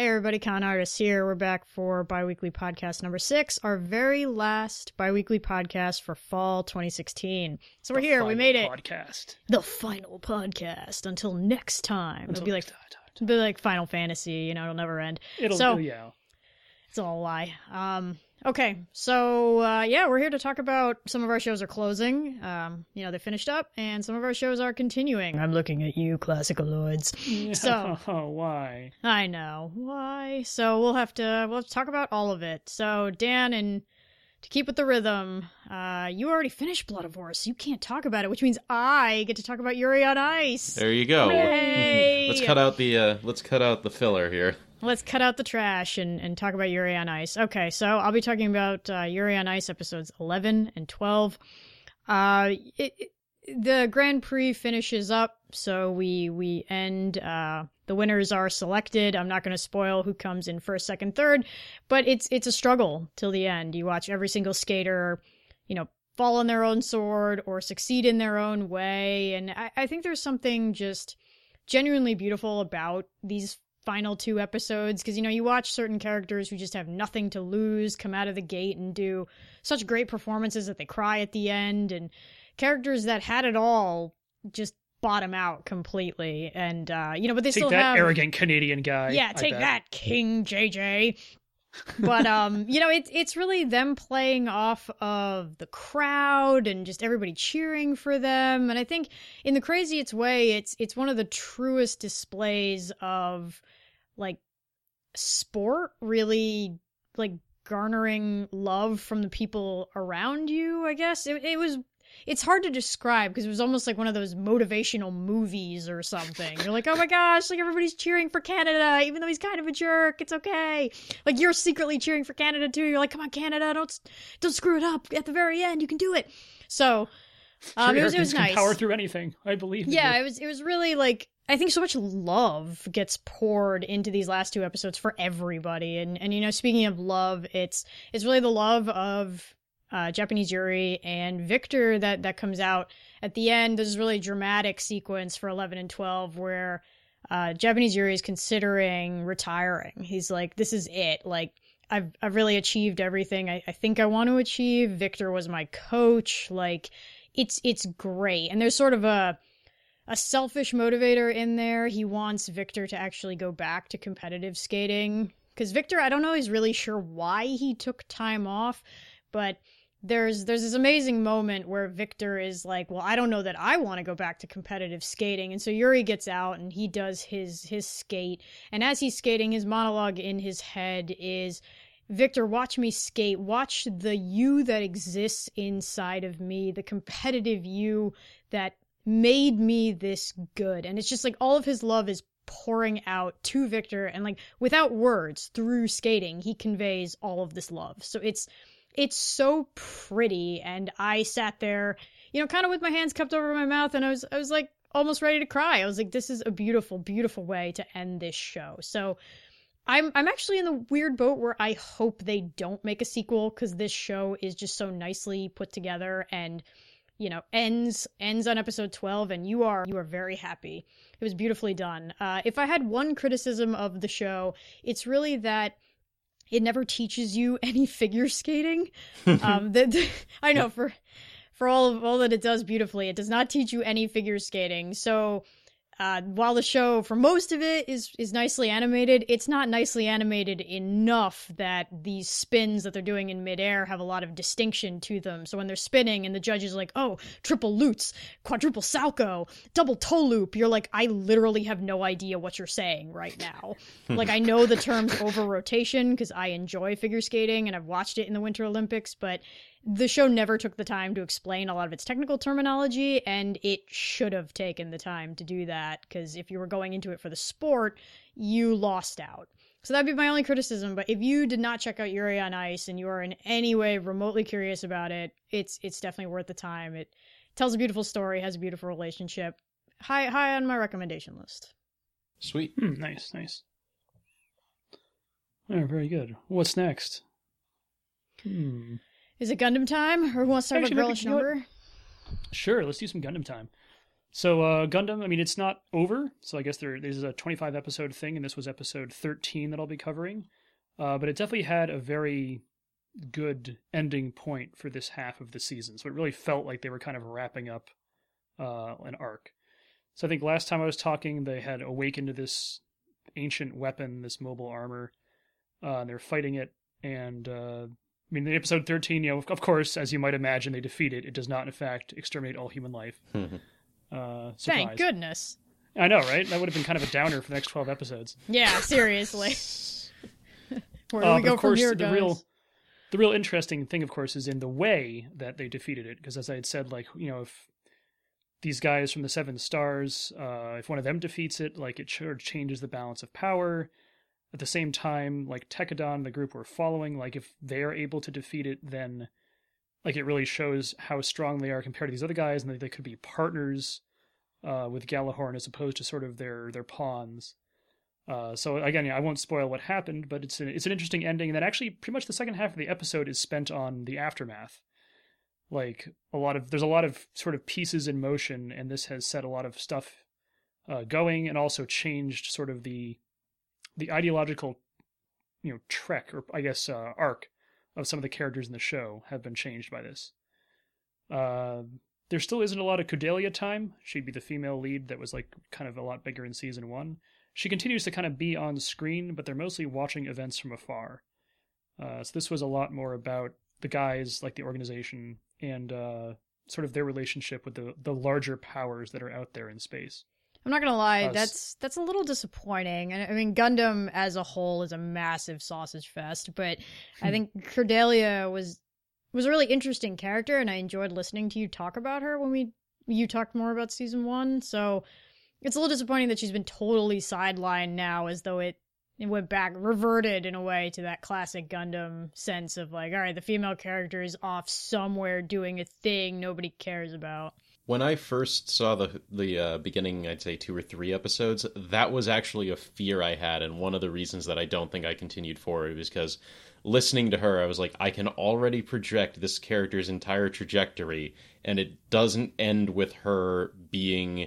Hey everybody, Con Artist here. We're back for biweekly podcast number six, our very last biweekly podcast for fall 2016. So we're The here. We made it. Podcast. The final podcast. Until next time. Until it'll be like next time. it'll be like Final Fantasy. You know, it'll never end. It'll So- yeah. It's all a lie. Um, okay, so uh, yeah, we're here to talk about some of our shows are closing. Um, you know, they finished up, and some of our shows are continuing. I'm looking at you, Classicaloids. So- oh, why? I know why. So we'll have to we'll have to talk about all of it. So Dan and to keep with the rhythm, uh, you already finished Blood of War, so you can't talk about it, which means I get to talk about Yuri on Ice. There you go. Yay! Let's cut out the uh, let's cut out the filler here. Let's cut out the trash and, and talk about Yuri on Ice. Okay, so I'll be talking about uh, Yuri on Ice episodes 11 and 12. Uh, it, it- the Grand Prix finishes up, so we we end. Uh, the winners are selected. I'm not going to spoil who comes in first, second, third, but it's it's a struggle till the end. You watch every single skater, you know, fall on their own sword or succeed in their own way, and I, I think there's something just genuinely beautiful about these final two episodes because you know you watch certain characters who just have nothing to lose come out of the gate and do such great performances that they cry at the end and characters that had it all just bottom out completely and uh you know but they Take still that have arrogant Canadian guy. yeah take that king jj but um you know it's it's really them playing off of the crowd and just everybody cheering for them. And i think in the craziest way it's it's one of the truest displays of like sport really like garnering love from the people around you i guess. It, it was it's hard to describe because it was almost like one of those motivational movies or something. You're like, oh my gosh, like everybody's cheering for Canada, even though he's kind of a jerk. It's okay. Like you're secretly cheering for Canada too. You're like, come on, Canada, don't don't screw it up at the very end. You can do it. So, um, Sure, it was it was can nice. Power through anything. I believe. Yeah, it was it was really like I think so much love gets poured into these last two episodes for everybody. And and you know, speaking of love, it's it's really the love of uh, Japanese Yuri and Victor that that comes out at the end. There's a really dramatic sequence for 11 and 12 where uh, Japanese Yuri is considering retiring. He's like, "This is it. Like, I've I've really achieved everything I, I think I want to achieve. Victor was my coach. Like, it's it's great. And there's sort of a a selfish motivator in there. He wants Victor to actually go back to competitive skating because Victor, I don't know, he's really sure why he took time off, but there's there's this amazing moment where Victor is like, "Well, I don't know that I want to go back to competitive skating." And so Yuri gets out and he does his his skate. And as he's skating, his monologue in his head is Victor, watch me skate. Watch the you that exists inside of me, the competitive you that made me this good. And it's just like all of his love is pouring out to Victor and like without words through skating, he conveys all of this love. So it's it's so pretty and I sat there, you know, kind of with my hands cupped over my mouth and I was I was like almost ready to cry. I was like this is a beautiful beautiful way to end this show. So I'm I'm actually in the weird boat where I hope they don't make a sequel cuz this show is just so nicely put together and you know ends ends on episode 12 and you are you are very happy it was beautifully done uh, if i had one criticism of the show it's really that it never teaches you any figure skating. Um the, the- i know for for all of all that it does beautifully it does not teach you any figure skating. So uh, while the show for most of it is is nicely animated, it's not nicely animated enough that these spins that they're doing in midair have a lot of distinction to them. So when they're spinning and the judge is like, "Oh, triple lutz, quadruple salchow, double toe loop," you're like, "I literally have no idea what you're saying right now." like I know the terms over rotation because I enjoy figure skating and I've watched it in the Winter Olympics, but the show never took the time to explain a lot of its technical terminology and it should have taken the time to do that because if you were going into it for the sport you lost out so that'd be my only criticism but if you did not check out yuri on ice and you are in any way remotely curious about it it's it's definitely worth the time it tells a beautiful story has a beautiful relationship high high on my recommendation list Sweet. Hmm, nice, nice. Oh, very good. What's next? Hmm. Is it gundam time or who wants to start no, girlish you know what? number Sure, let's do some Gundam time. So uh, Gundam, I mean, it's not over. So I guess there there's a 25 episode thing, and this was episode 13 that I'll be covering. Uh, but it definitely had a very good ending point for this half of the season. So it really felt like they were kind of wrapping up uh, an arc. So I think last time I was talking, they had awakened to this ancient weapon, this mobile armor, uh, and they're fighting it. And uh, I mean, in episode 13, you know, of course, as you might imagine, they defeat it. It does not, in fact, exterminate all human life. uh, surprise. Thank goodness. I know, right? That would have been kind of a downer for the next 12 episodes. Yeah, seriously. Where do Uh, we go of from course, here, the guys? real the real interesting thing, of course, is in the way that they defeated it. Because as I had said, like you know, if these guys from the Seven Stars, uh, if one of them defeats it, like it sure changes the balance of power. At the same time, like Tekkadan, the group we're following, like if they're able to defeat it, then like it really shows how strong they are compared to these other guys, and that they could be partners uh, with Gjallarhorn as opposed to sort of their their pawns. Uh, so again, yeah, I won't spoil what happened, but it's an, it's an interesting ending. And then actually, pretty much the second half of the episode is spent on the aftermath. Like a lot of there's a lot of sort of pieces in motion, and this has set a lot of stuff uh, going, and also changed sort of the the ideological, you know, trek or I guess uh, arc of some of the characters in the show have been changed by this. Uh, there still isn't a lot of Kudelia time. She'd be the female lead that was like kind of a lot bigger in season one she continues to kind of be on screen, but they're mostly watching events from afar. Uh, so this was a lot more about the guys, like the organization, and uh, sort of their relationship with the the larger powers that are out there in space. I'm not gonna lie, Uh, s- that's that's a little disappointing. And I mean, Gundam as a whole is a massive sausage fest, but Hmm. I think Kudelia was was a really interesting character, and I enjoyed listening to you talk about her when we you talked more about season one. So it's a little disappointing that she's been totally sidelined now, as though it it went back, reverted in a way to that classic Gundam sense of like, all right, the female character is off somewhere doing a thing nobody cares about. When I first saw the the uh, beginning, I'd say two or three episodes, that was actually a fear I had, and one of the reasons that I don't think I continued forward was because listening to her, I was like, I can already project this character's entire trajectory, and it doesn't end with her being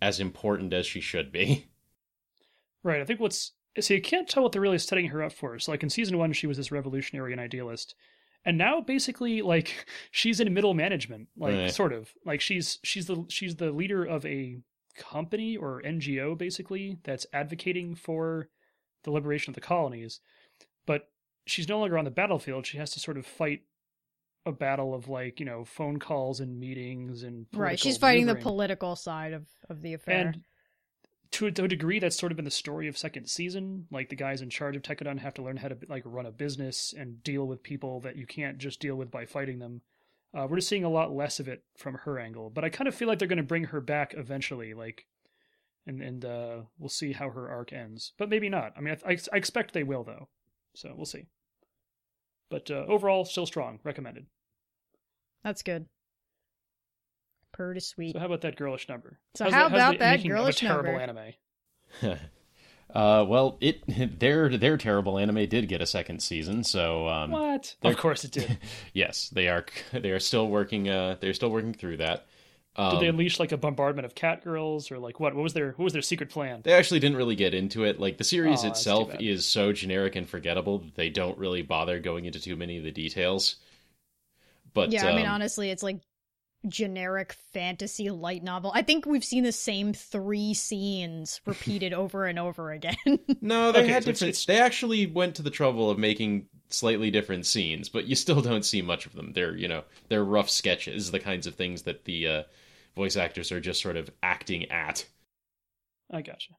as important as she should be. Right. I think what's so you can't tell what they're really setting her up for. So like in season one, she was this revolutionary and idealist, and now basically like she's in middle management, like Right. sort of like she's she's the she's the leader of a company or NGO basically that's advocating for the liberation of the colonies, but she's no longer on the battlefield. She has to sort of fight a battle of like you know phone calls and meetings and right, she's political fighting the political side of of the affair. And to a, to a degree, that's sort of been the story of second season. Like the guys in charge of Tekkadan have to learn how to like run a business and deal with people that you can't just deal with by fighting them. Uh, we're just seeing a lot less of it from her angle, but I kind of feel like they're going to bring her back eventually. Like, and and uh, we'll see how her arc ends, but maybe not. I mean, I, I, I expect they will though, so we'll see. But uh, overall, still strong. Recommended. That's good. Pretty sweet. So how about that girlish number? So How's how the- how's about the that making of a girlish terrible number? anime? uh, well, it their their terrible anime did get a second season, so um, What? Of course it did. yes, they are they are still working. Uh, they're still working through that. Um, Did they unleash like a bombardment of cat girls, or like what? What was their what was their secret plan? They actually didn't really get into it. Like the series Oh, itself is so generic and forgettable that they don't really bother going into too many of the details. But yeah, I mean, um, honestly, it's like generic fantasy light novel. I think we've seen the same three scenes repeated over and over again. no, they Okay, had so different. it's- They actually went to the trouble of making slightly different scenes, but you still don't see much of them. They're you know they're rough sketches, the kinds of things that the uh, voice actors are just sort of acting at. I gotcha.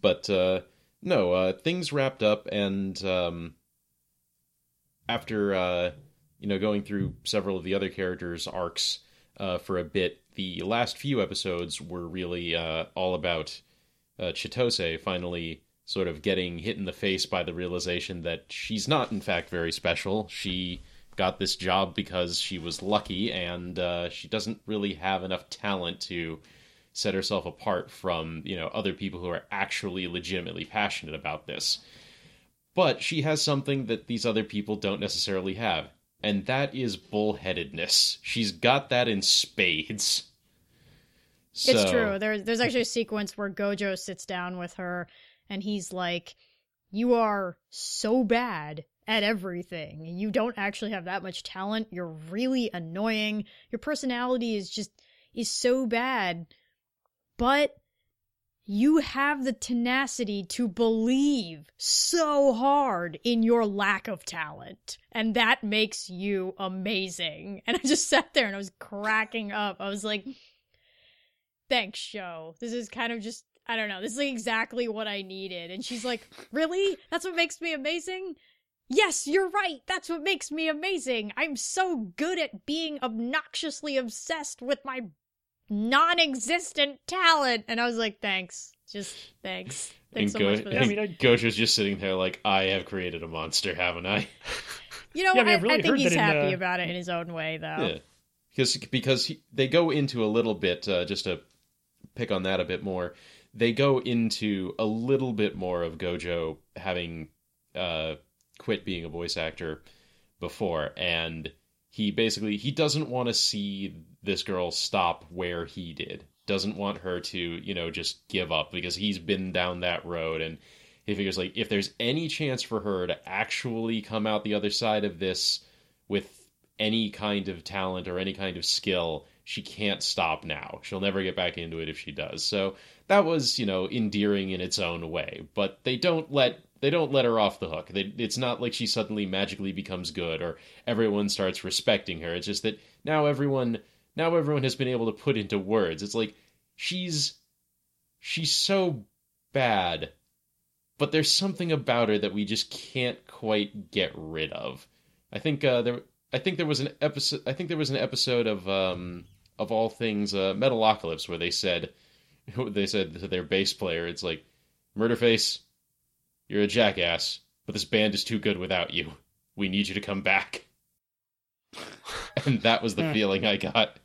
but uh no uh things wrapped up and um after uh you know going through several of the other characters arcs uh for a bit the last few episodes were really uh all about uh chitose finally sort of getting hit in the face by the realization that she's not in fact very special. She got this job because she was lucky and uh she doesn't really have enough talent to set herself apart from you know other people who are actually legitimately passionate about this. But she has something that these other people don't necessarily have and that is bullheadedness she's got that in spades So, It's true. There's there's actually a sequence where Gojo sits down with her and he's like, "You are so bad at everything. You don't actually have that much talent. You're really annoying. Your personality is just is so bad. But you have the tenacity to believe so hard in your lack of talent. And that makes you amazing. And I just sat there and I was cracking up. I was like, thanks, show. This is kind of just, I don't know, this is like exactly what I needed. And she's like, really? That's what makes me amazing? Yes, you're right. That's what makes me amazing. I'm so good at being obnoxiously obsessed with my non existent talent. And I was like, thanks. Just thanks. and Thanks so Go- much for and this. I mean, I- Gojo's just sitting there like, I have created a monster, haven't I? You know, Yeah, I mean, I, really I think he's that in, happy uh, about it in his own way, though. Yeah, because because he, they go into a little bit uh, just to pick on that a bit more. They go into a little bit more of Gojo having uh, quit being a voice actor before, and he basically he doesn't want to see this girl stop where he did. Doesn't want her to you know just give up because he's been down that road and. He figures like if there's any chance for her to actually come out the other side of this with any kind of talent or any kind of skill, she can't stop now. She'll never get back into it if she does. So that was, you know, endearing in its own way. But they don't let they don't let her off the hook. They, it's not like she suddenly magically becomes good or everyone starts respecting her. It's just that now everyone now everyone has been able to put into words. It's like she's she's so bad, but there's something about her that we just can't quite get rid of. I think uh, there I think there was an episode. I think there was an episode of um of all things uh, Metalocalypse where they said they said to their bass player, "It's like Murderface, you're a jackass, but this band is too good without you. We need you to come back." and that was the Hmm. feeling I got.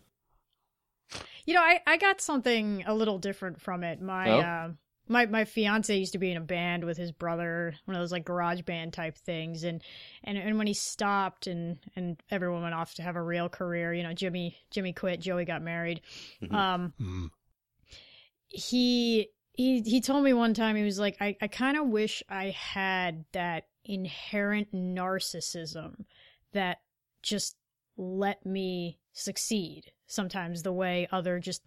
You know, I, I got something a little different from it. My Oh? uh, my my fiance used to be in a band with his brother, one of those like garage band type things, and and and when he stopped and and everyone went off to have a real career, you know, Jimmy Jimmy quit, Joey got married. Mhm. Um, Mm. he he he told me one time he was like, I I kind of wish I had that inherent narcissism that just let me succeed sometimes the way other just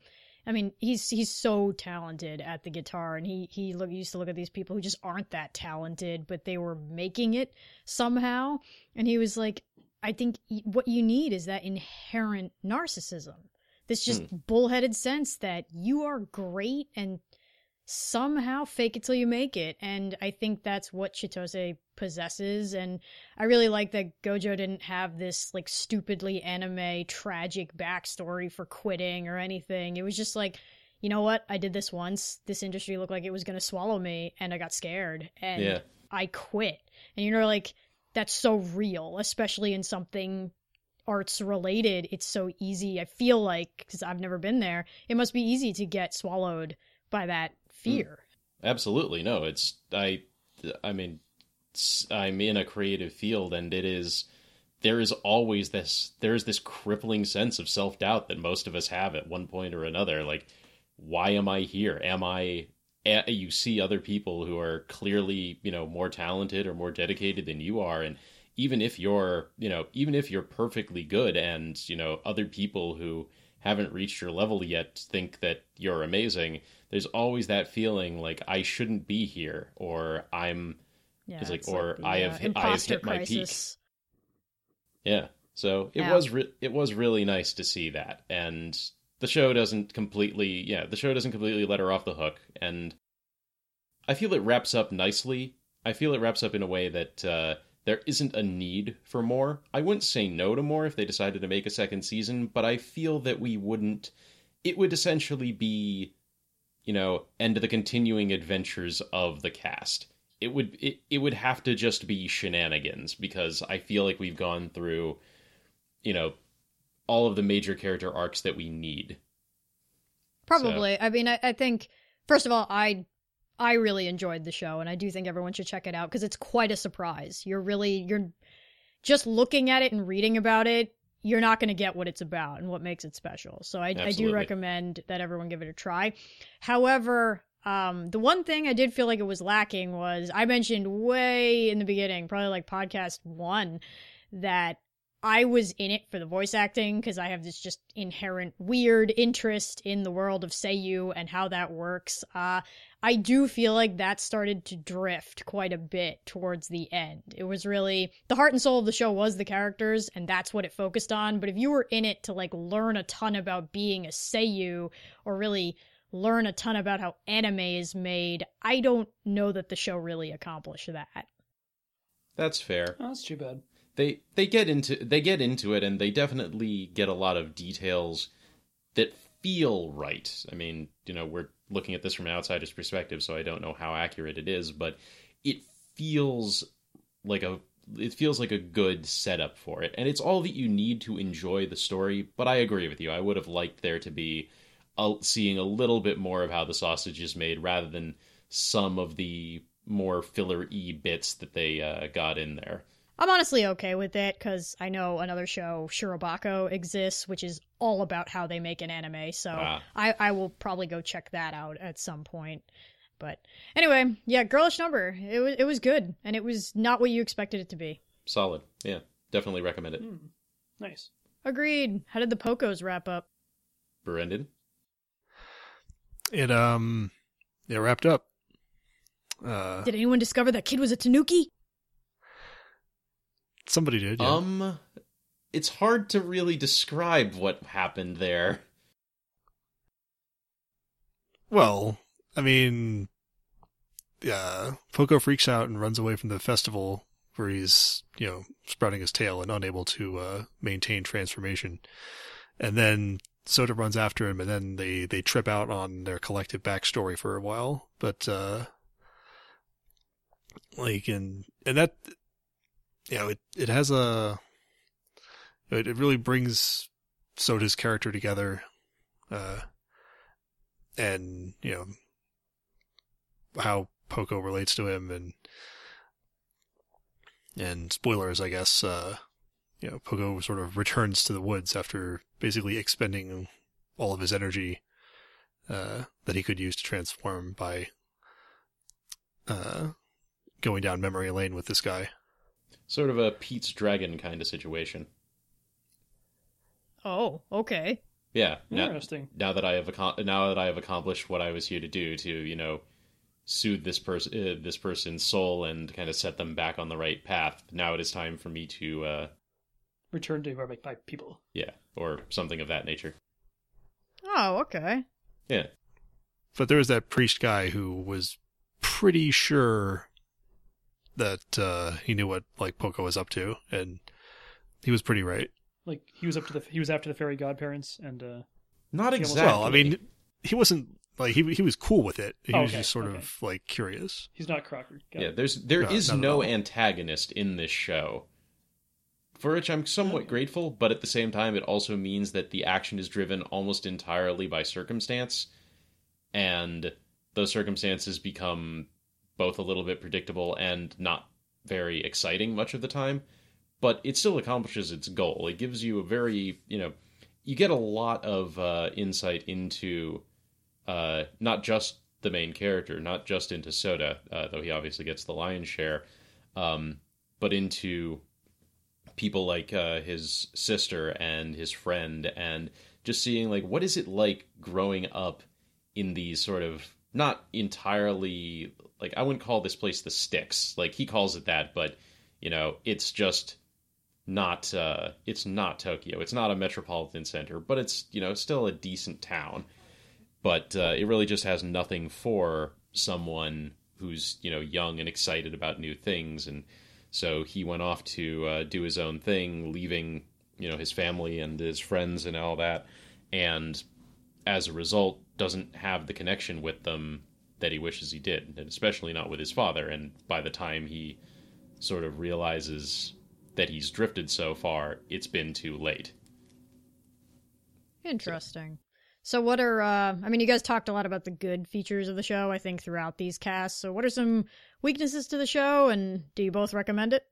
I mean, he's he's so talented at the guitar, and he he look used to look at these people who just aren't that talented, but they were making it somehow. And he was like, I think what you need is that inherent narcissism, this just hmm. bullheaded sense that you are great and somehow fake it till you make it. And I think that's what Chitose possesses. And I really like that Gojo didn't have this like stupidly anime tragic backstory for quitting or anything. It was just like, you know what? I did this once. This industry looked like it was going to swallow me and I got scared and Yeah. I quit. And you know, like, that's so real, especially in something arts related. It's so easy. I feel like, because I've never been there, it must be easy to get swallowed by that Hmm. fear. Absolutely no. It's I. I mean, I'm in a creative field, and it is there is always this there is this crippling sense of self doubt that most of us have at one point or another. Like, why am I here? Am I, eh, You see other people who are clearly you know more talented or more dedicated than you are, and even if you're you know even if you're perfectly good, and you know other people who haven't reached your level yet think that you're amazing there's always that feeling like I shouldn't be here or I'm Yeah, It's like, it's or the, I have uh, hit- I have hit my peak. yeah. So it was re- it was really nice to see that and the show doesn't completely yeah, the show doesn't completely let her off the hook and I feel it wraps up nicely. I feel it wraps up in a way that uh there isn't a need for more. I wouldn't say no to more if they decided to make a second season, but I feel that we wouldn't it would essentially be you know, and the continuing adventures of the cast. It would it, it would have to just be shenanigans because I feel like we've gone through, you know, all of the major character arcs that we need. Probably. I mean, I, I think first of all, I I really enjoyed the show, and I do think everyone should check it out because it's quite a surprise. You're really you're just looking at it and reading about it. You're not going to get what it's about and what makes it special. So I, I do recommend that everyone give it a try. However, um, the one thing I did feel like it was lacking was I mentioned way in the beginning, probably like podcast one, that I was in it for the voice acting because I have this just inherent weird interest in the world of Seiyu and how that works. Uh, I do feel like that started to drift quite a bit towards the end. It was really the heart and soul of the show was the characters, and that's what it focused on. But if you were in it to like learn a ton about being a Seiyu or really learn a ton about how anime is made, I don't know that the show really accomplished that. That's fair. Oh, that's too bad. They they get into they get into it and they definitely get a lot of details that feel right. I mean, you know, we're looking at this from an outsider's perspective, so I don't know how accurate it is, but it feels like a it feels like a good setup for it. And it's all that you need to enjoy the story, but I agree with you. I would have liked there to be a, seeing a little bit more of how the sausage is made rather than some of the more filler e bits that they uh, got in there. I'm honestly okay with it because I know another show, Shirobako, exists, which is all about how they make an anime. So Ah. I, I will probably go check that out at some point. But anyway, yeah, Girlish Number. It was it was good, and it was not what you expected it to be. Solid. Yeah, definitely recommend it. Hmm. Nice. Agreed. How did the Pocos wrap up? Brendan? It um, it wrapped up. Uh, Did anyone discover that kid was a Tanuki? Somebody did. Yeah. Um, it's hard to really describe what happened there. Well, I mean, yeah, Poco freaks out and runs away from the festival where he's, you know, sprouting his tail and unable to uh, maintain transformation. And then Soda runs after him, and then they they trip out on their collective backstory for a while. But uh, like, and and that, you know, it it has a, it, it really brings Soda's character together. Uh, and you know how Poco relates to him and and spoilers I guess uh you know Poco sort of returns to the woods after basically expending all of his energy uh that he could use to transform by uh going down memory lane with this guy. Sort of a Pete's Dragon kind of situation. Oh, okay. Yeah. Now, Interesting. now that I have accom- now that I have accomplished what I was here to do to you know soothe this person uh, this person's soul and kind of set them back on the right path. Now it is time for me to uh Return to by, by people. yeah or something of that nature. Oh, okay. Yeah. But there was that priest guy who was pretty sure that uh he knew what like Poco was up to and he was pretty right. Like he was up to the he was after the fairy godparents and uh Not exactly. Well, I mean, he wasn't like he he was cool with it. He Oh, was okay, just sort okay. of like curious. he's not Crocker. Got yeah, it. there's there No, is no antagonist in this show. For which I'm somewhat grateful, but at the same time it also means that the action is driven almost entirely by circumstance and those circumstances become both a little bit predictable and not very exciting much of the time, but it still accomplishes its goal. It gives you a very, you know, you get a lot of uh, insight into uh, not just the main character, not just into Soda, uh, though he obviously gets the lion's share, um, but into people like uh, his sister and his friend, and just seeing like what is it like growing up in these sort of not entirely like I wouldn't call this place the sticks, like he calls it that, but you know it's just not uh it's not Tokyo. It's not a metropolitan center, but it's you know still a decent town. But uh, it really just has nothing for someone who's you know young and excited about new things. And so he went off to uh, do his own thing leaving you know his family and his friends and all that. And as a result doesn't have the connection with them that he wishes he did and especially not with his father and by the time he sort of realizes that he's drifted so far it's been too late Interesting. So what are uh I mean you guys talked a lot about the good features of the show I think throughout these casts. So what are some weaknesses to the show and do you both recommend it?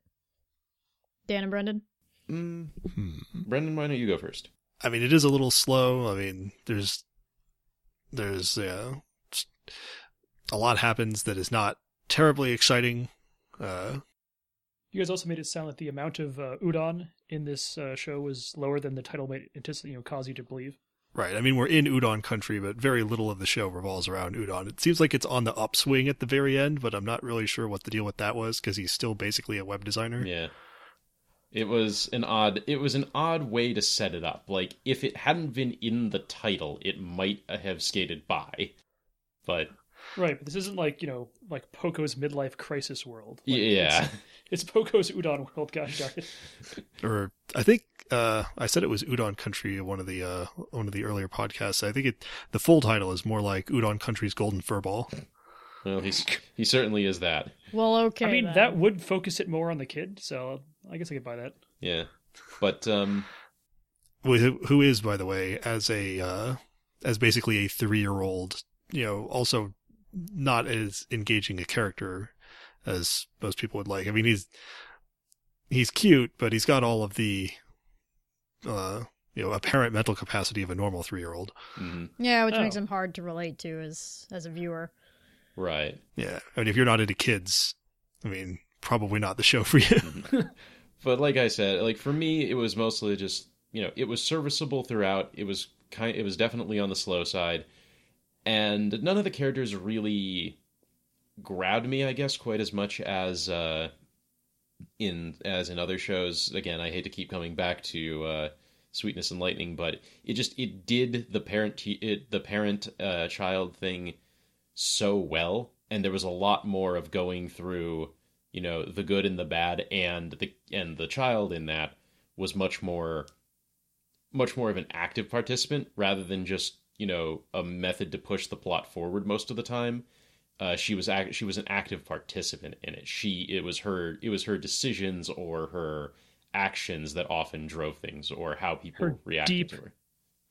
Dan and Brendan? Mm, Hmm. Brendan, why don't you go first? I mean, it is a little slow. I mean, there's there's uh, just a lot happens that is not terribly exciting. Uh, You guys also made it sound like the amount of uh, udon in this uh, show was lower than the title might anticipate, you know, cause you to believe. right. I mean, we're in udon country, but very little of the show revolves around udon. It seems like it's on the upswing at the very end, but I'm not really sure what the deal with that was because he's still basically a web designer. Yeah. It was an odd it was an odd way to set it up. Like if it hadn't been in the title, it might have skated by. But Right, but this isn't like, you know, like Poco's midlife crisis world. Like, yeah. It's, it's Poco's udon world, gosh darn it. or I think uh, I said it was Udon Country one of the uh, one of the earlier podcasts. I think it the full title is more like Udon Country's Golden Furball. Well, he's he certainly is that. Well, okay. I mean, then. that would focus it more on the kid, so I guess I could buy that. Yeah. But um Who who is, by the way, as a uh, as basically a three year old, you know, also not as engaging a character as most people would like. I mean, he's he's cute, but he's got all of the uh, you know apparent mental capacity of a normal three year old. mhm, yeah, which Oh. makes him hard to relate to as as a viewer. right. Yeah, I mean, if you're not into kids, I mean, probably not the show for you. But like I said, like for me, it was mostly just you know it was serviceable throughout. It was kind, it was definitely on the slow side, and none of the characters really grabbed me. I guess quite as much as uh, in as in other shows. Again, I hate to keep coming back to uh, Sweetness and Lightning, but it just it did the parent it, the parent uh, child thing so well, and there was a lot more of going through you know the good and the bad and the and the child in that was much more much more of an active participant rather than just you know a method to push the plot forward most of the time uh, she was act- she was an active participant in it she it was her it was her decisions or her actions that often drove things or how people Her reacted deep- to her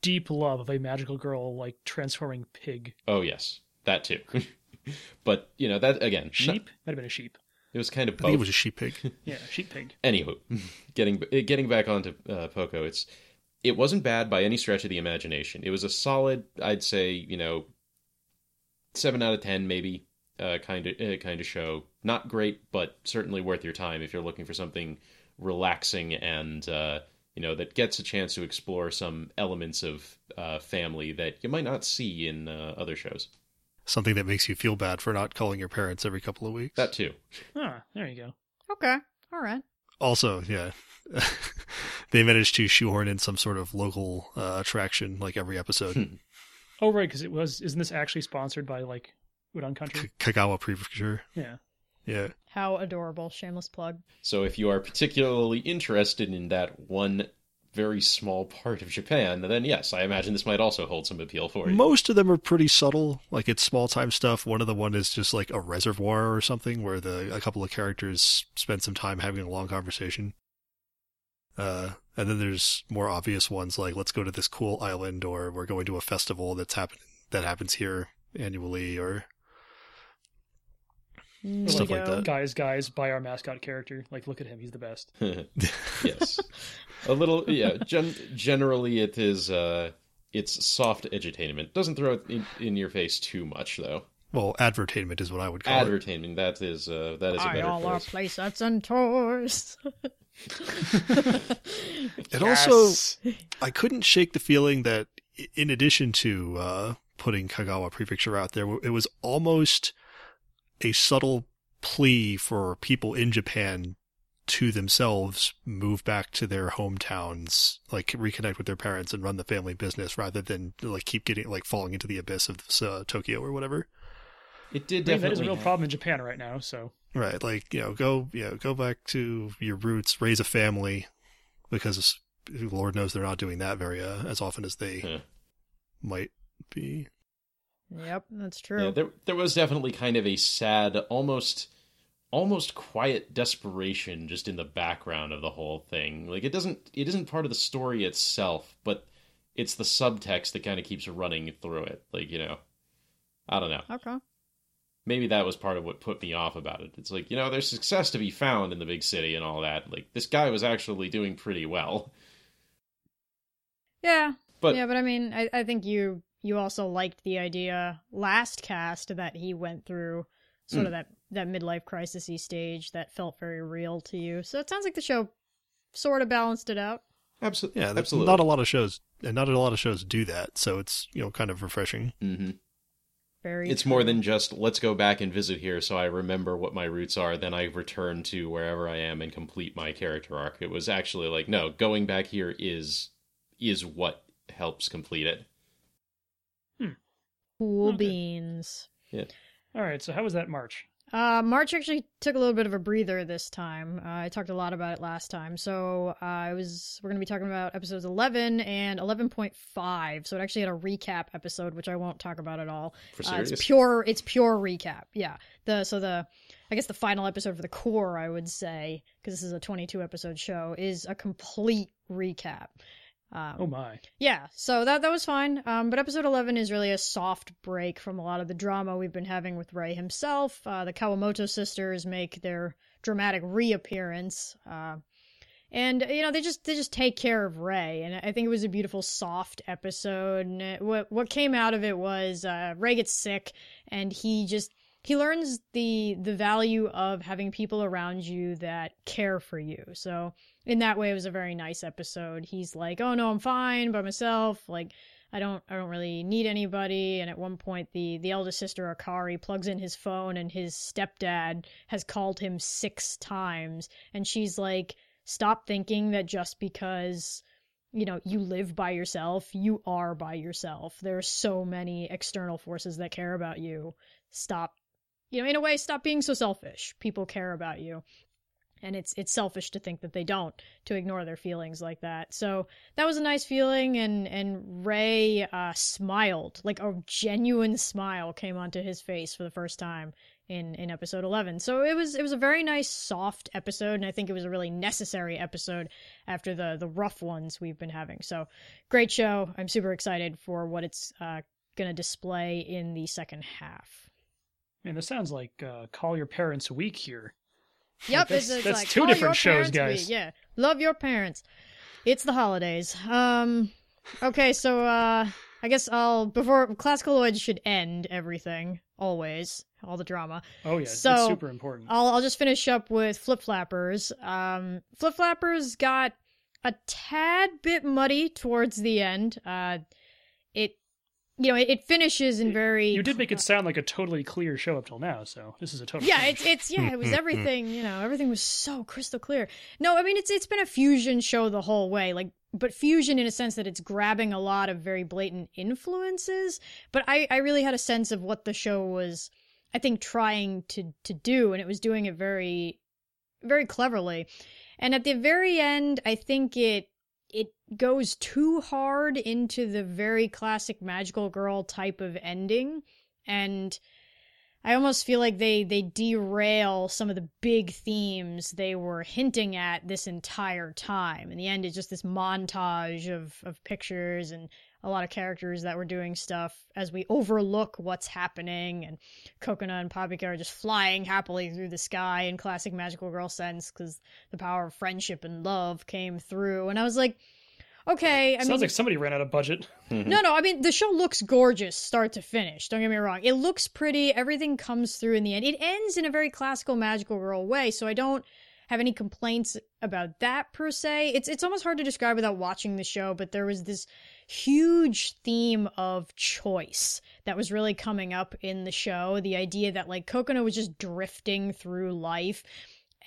Deep love of a magical girl like transforming pig. oh yes that too but you know that again Sheep? Might have been a sheep. it was kind of I think it was a sheep pig. Yeah, sheep pig. Anywho, getting getting back onto uh, Poco, it's it wasn't bad by any stretch of the imagination. It was a solid, I'd say, you know, seven out of ten, maybe, uh, kind of uh, kind of show. Not great, but certainly worth your time if you're looking for something relaxing and uh, you know that gets a chance to explore some elements of uh, family that you might not see in uh, other shows. Something that makes you feel bad for not calling your parents every couple of weeks. That too. Ah, there you go. Okay, all right. also, yeah, they managed to shoehorn in some sort of local uh, attraction like every episode. Oh, right, because it was. Isn't this actually sponsored by like Udon Country? K- Kagawa Prefecture. Yeah. Yeah. How adorable! Shameless plug. So if you are particularly interested in that one very small part of Japan, then yes, I imagine this might also hold some appeal for you. Most of them are pretty subtle. Like it's small time stuff. One of the one is just like a reservoir or something where the a couple of characters spend some time having a long conversation. Uh, and then there's more obvious ones like let's go to this cool island or we're going to a festival that's happen that happens here annually or Stuff like Nigo. that. Guys, guys, buy our mascot character. Like, look at him. He's the best. yes, a little. Yeah, gen- generally it is. Uh, it's soft edutainment. Doesn't throw it in, in your face too much though. Well, advertainment is what I would call it. Advertainment. That is. Uh, that is a Buy better all our phrase. playsets and toys. It also I couldn't shake the feeling that in addition to uh, putting Kagawa Prefecture out there, it was almost a subtle plea for people in Japan to themselves move back to their hometowns, like reconnect with their parents and run the family business rather than like keep getting like falling into the abyss of uh, Tokyo or whatever. It did I mean, that definitely. is a real have- problem in Japan right now. So Right, like you know, go you know, go back to your roots, raise a family, because Lord knows they're not doing that very uh, as often as they Yeah. might be. yep, that's true. Yeah, there there was definitely kind of a sad, almost almost quiet desperation just in the background of the whole thing. Like it doesn't it isn't part of the story itself, but it's the subtext that kind of keeps running through it. Like, you know. I don't know. okay. Maybe that was part of what put me off about it. It's like, you know, there's success to be found in the big city and all that. Like this guy was actually doing pretty well. Yeah. But yeah, but I mean, I, I think you you also liked the idea last cast that he went through sort Mm. of that that midlife crisisy stage that felt very real to you. So it sounds like the show sort of balanced it out. absolutely, Yeah, absolutely. not a lot of shows, and not a lot of shows do that. So it's you know kind of refreshing. hmm Very. It's more than just let's go back and visit here so I remember what my roots are, then I return to wherever I am and complete my character arc. It was actually like, no, going back here is is what helps complete it. Hmm. cool Okay. beans. All right, so how was that March? Uh, March actually took a little bit of a breather this time. Uh, I talked a lot about it last time, so uh, I was we're going to be talking about episodes eleven and eleven point five. So it actually had a recap episode, which I won't talk about at all. For Uh, serious. it's pure. It's pure recap. Yeah. The so the I guess the final episode for the core, I would say, because this is a twenty-two episode show, is a complete recap. Um, Oh my. yeah, so that that was fine. Um, but episode eleven is really a soft break from a lot of the drama we've been having with Ray himself. Uh, the Kawamoto sisters make their dramatic reappearance, uh, and you know they just they just take care of Ray, and I think it was a beautiful soft episode. And it- what what came out of it was uh, Ray gets sick, and he just he learns the the value of having people around you that care for you. So in that way it was a very nice episode. He's like oh no i'm fine by myself. Like i don't i don't really need anybody. And at one point the the eldest sister akari plugs in his phone and his stepdad has called him six times. And she's like stop thinking that just because you know you live by yourself you are by yourself. There are so many external forces that care about you. Stop you know in a way stop being so selfish. People care about you and it's it's selfish to think that they don't to ignore their feelings like that. So that was a nice feeling and and ray uh smiled like a genuine smile came onto his face for the first time in in episode 11 so it was it was a very nice soft episode and i think it was a really necessary episode after the the rough ones we've been having. So great show. I'm super excited for what it's uh gonna display in the second half. Man, this sounds like uh, Call Your Parents Week here. Yep, That's- it's, it's that's like two different shows, guys. Yeah, love your parents. It's the holidays. Um, okay, so uh, I guess I'll before classicaloid should end everything always all the drama. Oh yeah, So, it's super important. I'll I'll just finish up with Flip Flappers. Um, Flip Flappers got a tad bit muddy towards the end. Uh, it you know it, it finishes in very you did make it sound like a totally clear show up till now, so this is a total. yeah, it's it's yeah, it was everything, you know, everything was so crystal clear. No, I mean it's it's been a fusion show the whole way, like but fusion in a sense that it's grabbing a lot of very blatant influences, but I I really had a sense of what the show was I think trying to to do and it was doing it very very cleverly. And at the very end, I think it it goes too hard into the very classic magical girl type of ending and I almost feel like they they derail some of the big themes they were hinting at this entire time. In the end, it's just this montage of of pictures and a lot of characters that were doing stuff as we overlook what's happening. And Cocona and Papika are just flying happily through the sky in classic magical girl sense because the power of friendship and love came through. And I was like, okay, I Sounds mean, like somebody ran out of budget. Mm-hmm. no, no. I mean, the show looks gorgeous, start to finish. Don't get me wrong. It looks pretty. Everything comes through in the end. It ends in a very classical magical girl way, so I don't have any complaints about that per se. It's it's almost hard to describe without watching the show, but there was this huge theme of choice that was really coming up in the show. The idea that like Cocona was just drifting through life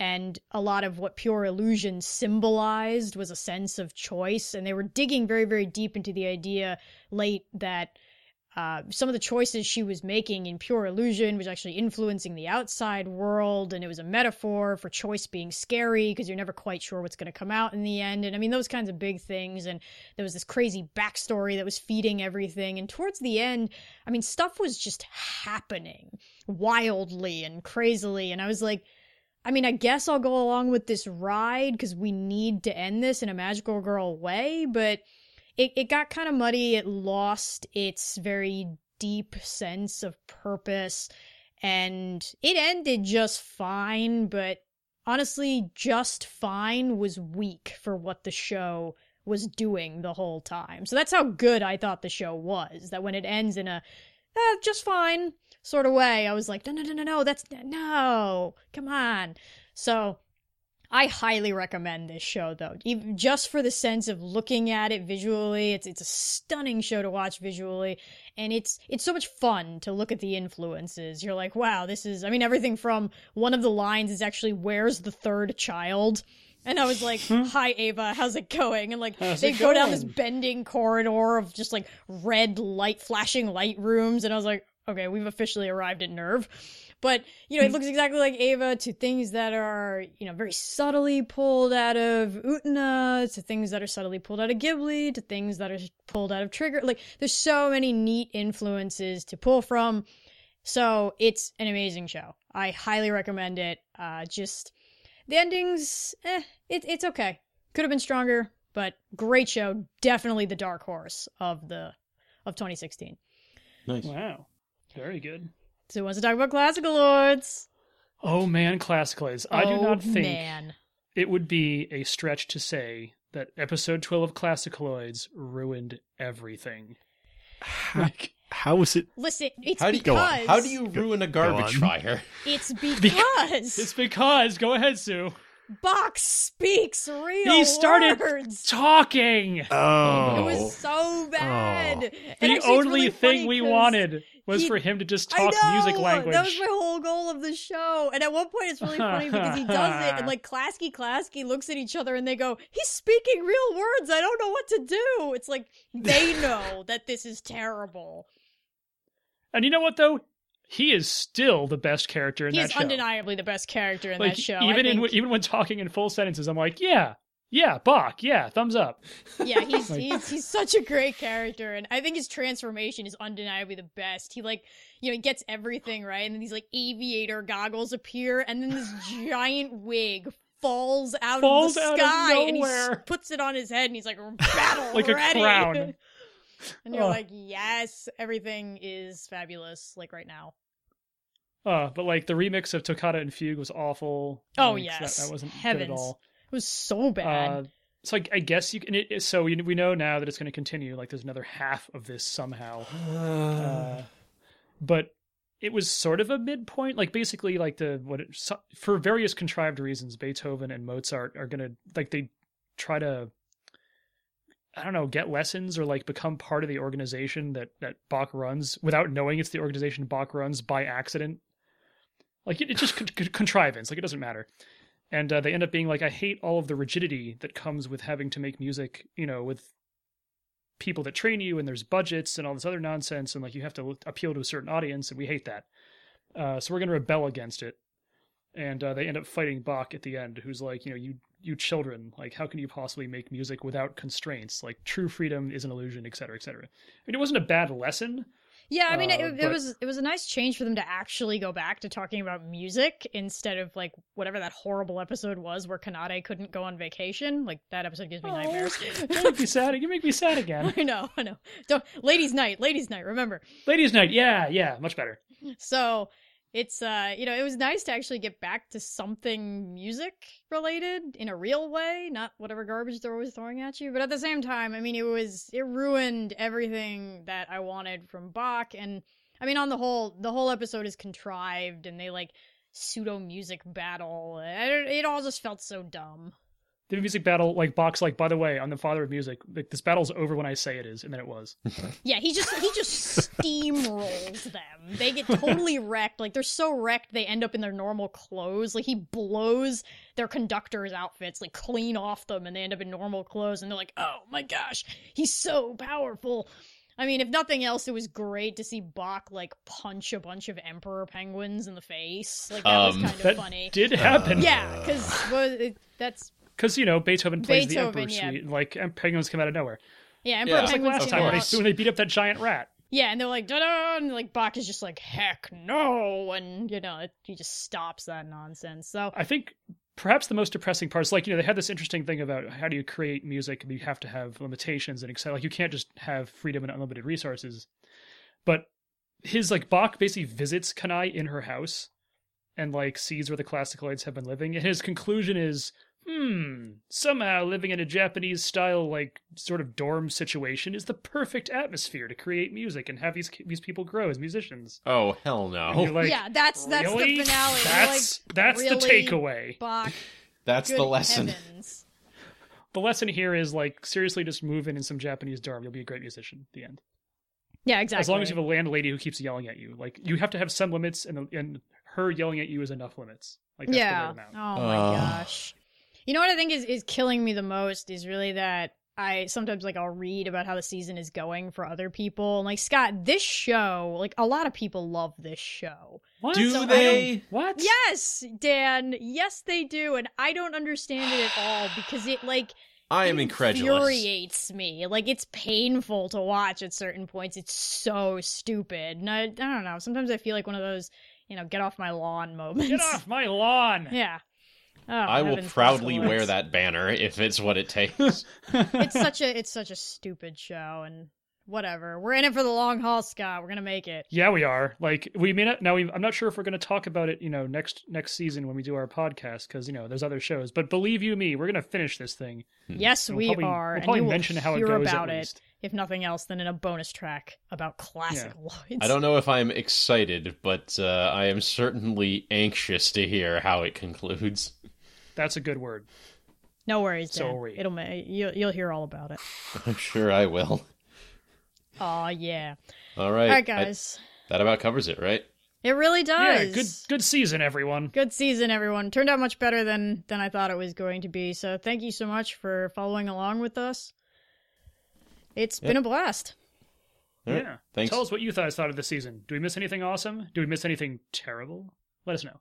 and a lot of what pure illusion symbolized was a sense of choice. And they were digging very very deep into the idea late that uh, some of the choices she was making in pure illusion was actually influencing the outside world. And it was a metaphor for choice being scary because you're never quite sure what's going to come out in the end. And i mean those kinds of big things. And there was this crazy backstory that was feeding everything. And towards the end i mean stuff was just happening wildly and crazily. And i was like I mean, I guess I'll go along with this ride because we need to end this in a magical girl way, but it, it got kind of muddy. It lost its very deep sense of purpose. and it ended just fine, but honestly, just fine was weak for what the show was doing the whole time. So that's how good I thought the show was. That when it ends in a eh, just fine sort of way, I was like, no, no, no, no, no, that's no, come on. So I highly recommend this show though, even just for the sense of looking at it visually. It's it's a stunning show to watch visually, and it's it's so much fun to look at the influences. You're like, wow, this is. I mean, everything from one of the lines is actually, "Where's the third child?" And I was like, "Hi Eva, how's it going?" And like How's they go down this bending corridor of just like red light flashing light rooms, and I was like, "Okay, we've officially arrived at NERV." But you know, it looks exactly like Eva to things that are you know very subtly pulled out of Utena, to things that are subtly pulled out of Ghibli, to things that are pulled out of Trigger. Like, there's so many neat influences to pull from. So it's an amazing show. I highly recommend it. Uh, just the endings, eh, it, it's okay. Could have been stronger, but great show. Definitely the dark horse of the of 2016. Nice. Wow. Very good. So who wants to talk about Classicaloids? Oh man, Classicaloids. I do Oh, not think man. it would be a stretch to say that episode 12 of Classicaloids ruined everything. Like, how is it? Listen, it's How do you because Go on. How do you ruin a garbage fire? it's because. it's because because, go ahead, Sue. Bach speaks real He started words. talking. Oh, It was so bad. Oh. The actually, only really thing we wanted was he- for him to just I talk know, music language. That was my whole goal of the show. And at one point, it's really funny because he does it, and like Klasky Klasky looks at each other and they go, "He's speaking real words. I don't know what to do." It's like they know that this is terrible. And you know what though? He is still the best character in that show. undeniably the best character in like that show. Even in even when talking in full sentences, I'm like, yeah, yeah, Bach, yeah, thumbs up. yeah, he's, Like- he's he's such a great character, and I think his transformation is undeniably the best. He like you know he gets everything right, and then these like aviator goggles appear, and then this giant wig falls out Falls of the out of sky, and he puts it on his head, and he's like battle Like a ready. crown. and you're Oh. like, yes, everything is fabulous, like right now. Uh, but like the remix of Toccata and Fugue was awful. Oh, Like, that- yes. that, wasn't Heavens. good at all. It was so bad. Uh, so I, I guess you can. It, it- so we, we know now that it's going to continue. Like there's another half of this somehow. Uh, but it was sort of a midpoint. Like basically, like the what it, so, for various contrived reasons, Beethoven and Mozart are going to like they try to. I don't know, get lessons or like become part of the organization that that Bach runs without knowing it's the organization Bach runs by accident. Like it, it's just con- con- contrivance. Like it doesn't matter and uh, they end up being like i hate all of the rigidity that comes with having to make music you know with people that train you and there's budgets and all this other nonsense and like you have to appeal to a certain audience and we hate that uh, so we're going to rebel against it and uh, they end up fighting bach at the end who's like you know you you children like how can you possibly make music without constraints like true freedom is an illusion et cetera et cetera i mean it wasn't a bad lesson Yeah, I mean, Uh, it, it but- was it was a nice change for them to actually go back to talking about music instead of like whatever that horrible episode was where Kanade couldn't go on vacation. Like that episode gives me Oh, nightmares. you make me sad you make me sad again I know, I know. Don't, ladies' night, ladies' night. Remember. ladies night yeah yeah much better So it's uh, you know, it was nice to actually get back to something music related in a real way, not whatever garbage they're always throwing at you. But at the same time, I mean, it was it ruined everything that I wanted from Bach, and I mean, on the whole, the whole episode is contrived, and they like pseudo music battle. It, it all just felt so dumb. The music battle like Bach like by the way i'm the father of music like this battle's over when i say it is and then it was Yeah, he just he just steamrolls them. They get totally wrecked. Like they're so wrecked they end up in their normal clothes. Like he blows their conductors' outfits like clean off them and they end up in normal clothes and they're like, "Oh my gosh, he's so powerful." I mean, if nothing else, it was great to see Bach like punch a bunch of emperor penguins in the face. Like that was Um, kind of that funny. did happen Yeah, because well, that's because you know beethoven plays Beethoven, the emperor yeah. suite like em- penguins come out of nowhere. Yeah, emperor Yeah. it's like last time when they, when they beat up that giant rat. Yeah, and they're like, da da, and like Bach is just like, heck no, and you know, it, he just stops that nonsense. So i think perhaps the most depressing part is like you know they had this interesting thing about how do you create music you have to have limitations and like you can't just have freedom and unlimited resources. But his like Bach basically visits Kanade in her house and like sees where the classicaloids have been living, and his conclusion is, hmm, somehow living in a Japanese style like sort of dorm situation is the perfect atmosphere to create music and have these these people grow as musicians. Oh hell no! like, yeah, that's that's really? the finale. That's like, that's really, the takeaway. Bach, That's good the lesson. heavens. The lesson here is like seriously, just move in in some Japanese dorm. You'll be a great musician. at The end. Yeah, exactly. As long as you have a landlady who keeps yelling at you, like you have to have some limits, and and her yelling at you is enough limits. Like that's yeah. the right Oh my Ugh. gosh. You know what I think is is killing me the most is really that I sometimes like I'll read about how the season is going for other people. And like Scott, this show, like a lot of people love this show. What? Do So they? What? Yes, Dan. Yes, they do, and I don't understand it at all because it like I am it incredulous. infuriates me. Like it's painful to watch at certain points. It's so stupid. And I, I don't know. Sometimes I feel like one of those, you know, get off my lawn moments. Get off my lawn! Yeah. Oh, I will proudly Pascal. wear that banner if it's what it takes. It's such a it's such a stupid show, and whatever. We're in it for the long haul, Scott. We're gonna make it. Yeah, we are. Like we may not now. We, I'm not sure if we're going to talk about it. You know, next next season when we do our podcast, because you know there's other shows. But believe you me, we're going to finish this thing. Yes, And we we'll probably, are, We'll probably you will mention how it goes about at it, least. if nothing else, than in a bonus track about Classicaloids. I don't know if I'm excited, but uh, I am certainly anxious to hear how it concludes. That's a good word. No worries, So Dan. are we. It'll ma- you'll you'll hear all about it. I'm sure I will. Oh yeah. All right, All right, I- guys. that about covers it, right? it really does. Yeah, good good season, everyone. Good season, everyone. Turned out much better than than I thought it was going to be. So thank you so much for following along with us. It's been a blast. All right, Yeah. Thanks. Tell us what you guys thought of the season. Do we miss anything awesome? Do we miss anything terrible? Let us know.